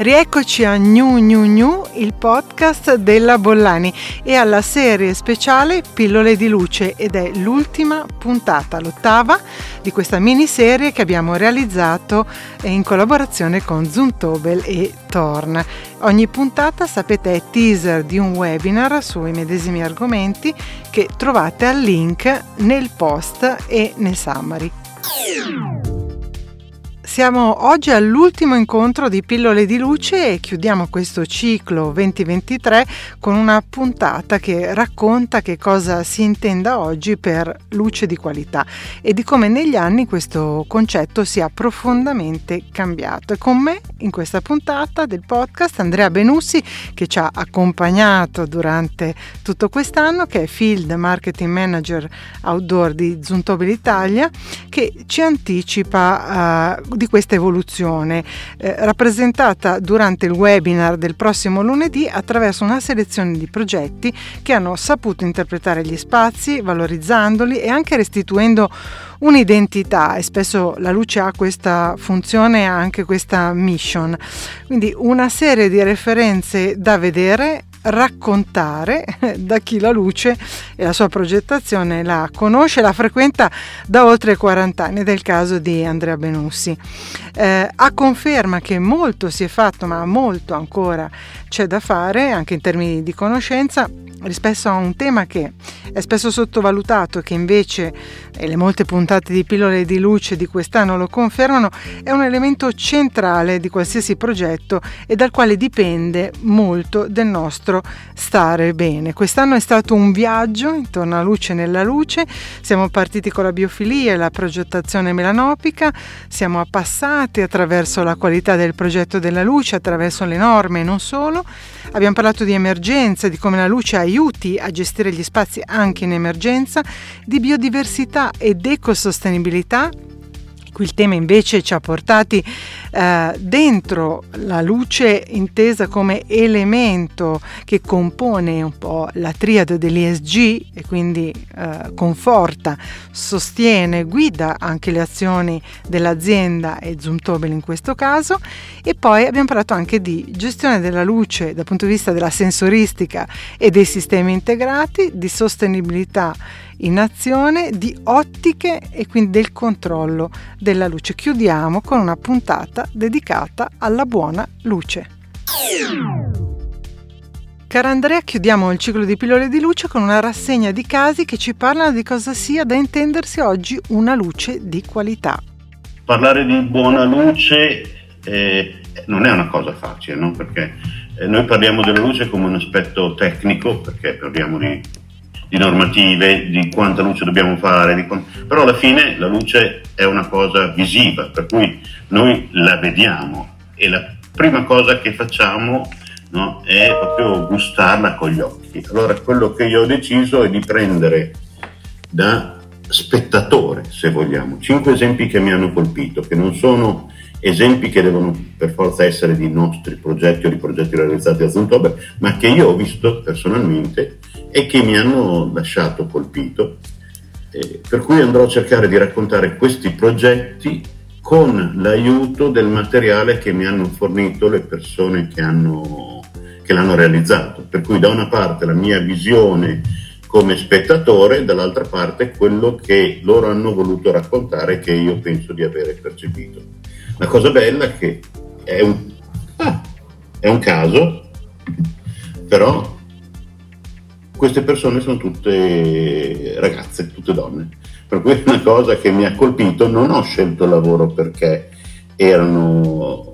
Rieccoci a Gnu Gnu Gnu, il podcast della Bollani e alla serie speciale Pillole di Luce ed è l'ultima puntata, l'ottava di questa miniserie che abbiamo realizzato in collaborazione con Zoontobel e Torn. Ogni puntata, sapete, è teaser di un webinar sui medesimi argomenti che trovate al link nel post e nel summary. Siamo oggi all'ultimo incontro di Pillole di Luce e chiudiamo questo ciclo 2023 con una puntata che racconta che cosa si intenda oggi per luce di qualità e di come negli anni questo concetto sia profondamente cambiato. E con me in questa puntata del podcast Andrea Benussi che ci ha accompagnato durante tutto quest'anno, che è Field Marketing Manager Outdoor di Zuntobel Italia, che ci anticipa uh, di questa evoluzione, eh, rappresentata durante il webinar del prossimo lunedì attraverso una selezione di progetti che hanno saputo interpretare gli spazi, valorizzandoli e anche restituendo un'identità e spesso la luce ha questa funzione e anche questa mission. Quindi una serie di referenze da vedere raccontare da chi la luce e la sua progettazione la conosce, la frequenta da oltre 40 anni, il caso di Andrea Benussi. Eh, a conferma che molto si è fatto, ma molto ancora c'è da fare, anche in termini di conoscenza, rispetto a un tema che è spesso sottovalutato, che invece, e le molte puntate di pillole di luce di quest'anno lo confermano, è un elemento centrale di qualsiasi progetto e dal quale dipende molto del nostro stare bene. Quest'anno è stato un viaggio intorno alla luce nella luce, siamo partiti con la biofilia e la progettazione melanopica, siamo passati attraverso la qualità del progetto della luce, attraverso le norme e non solo, abbiamo parlato di emergenza, di come la luce ha aiuti a gestire gli spazi anche in emergenza, di biodiversità ed ecosostenibilità Qui il tema invece ci ha portati eh, dentro la luce intesa come elemento che compone un po' la triade dell'ESG e quindi eh, conforta, sostiene, guida anche le azioni dell'azienda e Zoomtobel in questo caso. E poi abbiamo parlato anche di gestione della luce dal punto di vista della sensoristica e dei sistemi integrati, di sostenibilità in azione di ottiche e quindi del controllo della luce. Chiudiamo con una puntata dedicata alla buona luce. Cara Andrea, chiudiamo il ciclo di pillole di luce con una rassegna di casi che ci parlano di cosa sia da intendersi oggi una luce di qualità. Parlare di buona luce eh, non è una cosa facile, no? perché eh, noi parliamo della luce come un aspetto tecnico, perché parliamo di di normative, di quanta luce dobbiamo fare, quant... però alla fine la luce è una cosa visiva, per cui noi la vediamo e la prima cosa che facciamo no, è proprio gustarla con gli occhi. Allora quello che io ho deciso è di prendere da spettatore, se vogliamo, cinque esempi che mi hanno colpito, che non sono esempi che devono per forza essere di nostri progetti o di progetti realizzati a Zuntober, ma che io ho visto personalmente e che mi hanno lasciato colpito. Eh, per cui andrò a cercare di raccontare questi progetti con l'aiuto del materiale che mi hanno fornito le persone che, hanno, che l'hanno realizzato. Per cui da una parte la mia visione come spettatore, dall'altra parte quello che loro hanno voluto raccontare e che io penso di avere percepito. La cosa bella è che è un, ah, è un caso, però queste persone sono tutte ragazze, tutte donne. Per cui è una cosa che mi ha colpito, non ho scelto il lavoro perché erano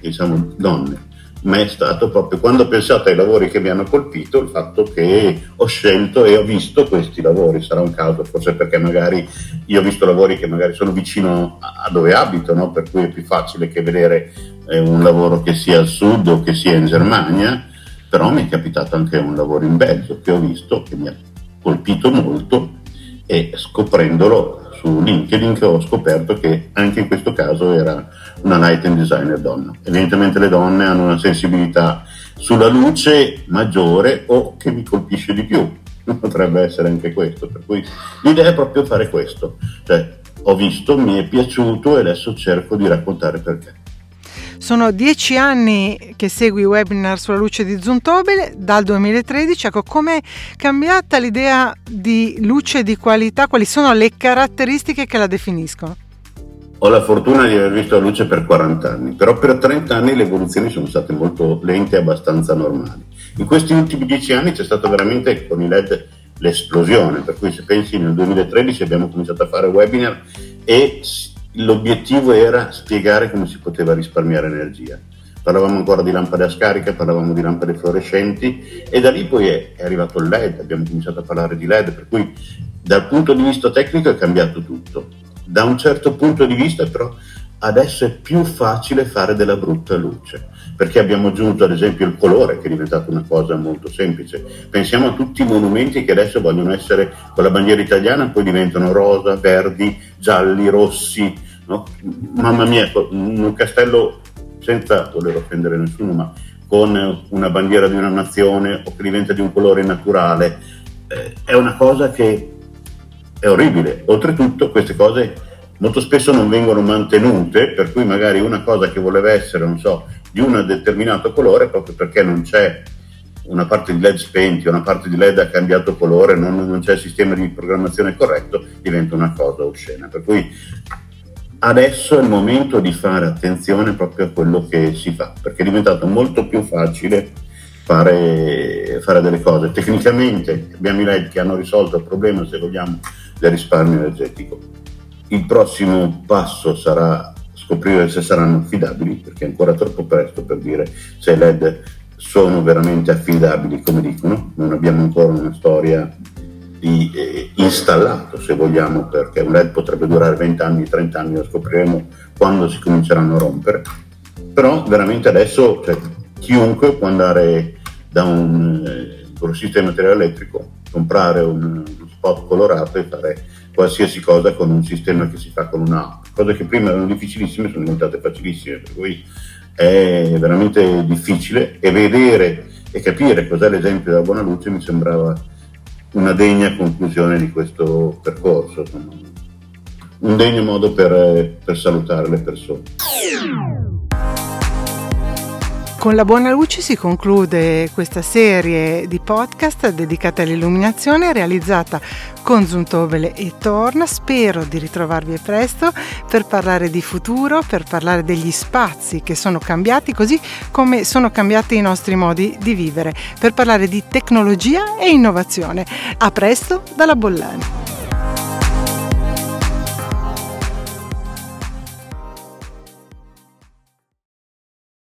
diciamo donne, ma è stato proprio quando ho pensato ai lavori che mi hanno colpito il fatto che ho scelto e ho visto questi lavori, sarà un caso, forse perché magari io ho visto lavori che magari sono vicino a dove abito, no? per cui è più facile che vedere eh, un lavoro che sia al sud o che sia in Germania però mi è capitato anche un lavoro in Belgio che ho visto, che mi ha colpito molto e scoprendolo su LinkedIn che ho scoperto che anche in questo caso era una lighting designer donna. Evidentemente le donne hanno una sensibilità sulla luce maggiore o che mi colpisce di più, potrebbe essere anche questo, per cui l'idea è proprio fare questo, cioè ho visto, mi è piaciuto e adesso cerco di raccontare perché. Sono dieci anni che segui webinar sulla luce di Zuntobile, dal 2013. Ecco, com'è cambiata l'idea di luce di qualità? Quali sono le caratteristiche che la definiscono? Ho la fortuna di aver visto la luce per 40 anni, però per 30 anni le evoluzioni sono state molto lente e abbastanza normali. In questi ultimi 10 anni c'è stata veramente con i LED l'esplosione, per cui se pensi nel 2013 abbiamo cominciato a fare webinar e l'obiettivo era spiegare come si poteva risparmiare energia. Parlavamo ancora di lampade a scarica, parlavamo di lampade fluorescenti e da lì poi è, è arrivato il LED, abbiamo cominciato a parlare di LED, per cui dal punto di vista tecnico è cambiato tutto da un certo punto di vista però adesso è più facile fare della brutta luce perché abbiamo aggiunto ad esempio il colore che è diventato una cosa molto semplice pensiamo a tutti i monumenti che adesso vogliono essere con la bandiera italiana poi diventano rosa, verdi, gialli, rossi no? mamma mia un castello senza voler offendere nessuno ma con una bandiera di una nazione o che diventa di un colore naturale eh, è una cosa che è orribile. Oltretutto queste cose molto spesso non vengono mantenute, per cui magari una cosa che voleva essere, non so, di un determinato colore, proprio perché non c'è una parte di LED spenti, una parte di LED ha cambiato colore, non, non c'è il sistema di programmazione corretto, diventa una cosa oscena. Per cui adesso è il momento di fare attenzione proprio a quello che si fa, perché è diventato molto più facile fare, fare delle cose. Tecnicamente abbiamo i LED che hanno risolto il problema, se vogliamo, del risparmio energetico. Il prossimo passo sarà scoprire se saranno affidabili, perché è ancora troppo presto per dire se i LED sono veramente affidabili, come dicono. Non abbiamo ancora una storia di eh, installato, se vogliamo, perché un LED potrebbe durare 20 anni, 30 anni, lo scopriremo quando si cominceranno a rompere. Però veramente adesso cioè, chiunque può andare da un eh, grossista di materiale elettrico, comprare un, spot colorato e fare qualsiasi cosa con un sistema che si fa con un'app. Cose che prima erano difficilissime sono diventate facilissime, per cui è veramente difficile e vedere e capire cos'è l'esempio della buona luce mi sembrava una degna conclusione di questo percorso, un degno modo per, per salutare le persone. Con la buona luce si conclude questa serie di podcast dedicata all'illuminazione realizzata con Zuntovele e Torna. Spero di ritrovarvi presto per parlare di futuro, per parlare degli spazi che sono cambiati così come sono cambiati i nostri modi di vivere, per parlare di tecnologia e innovazione. A presto dalla Bollani.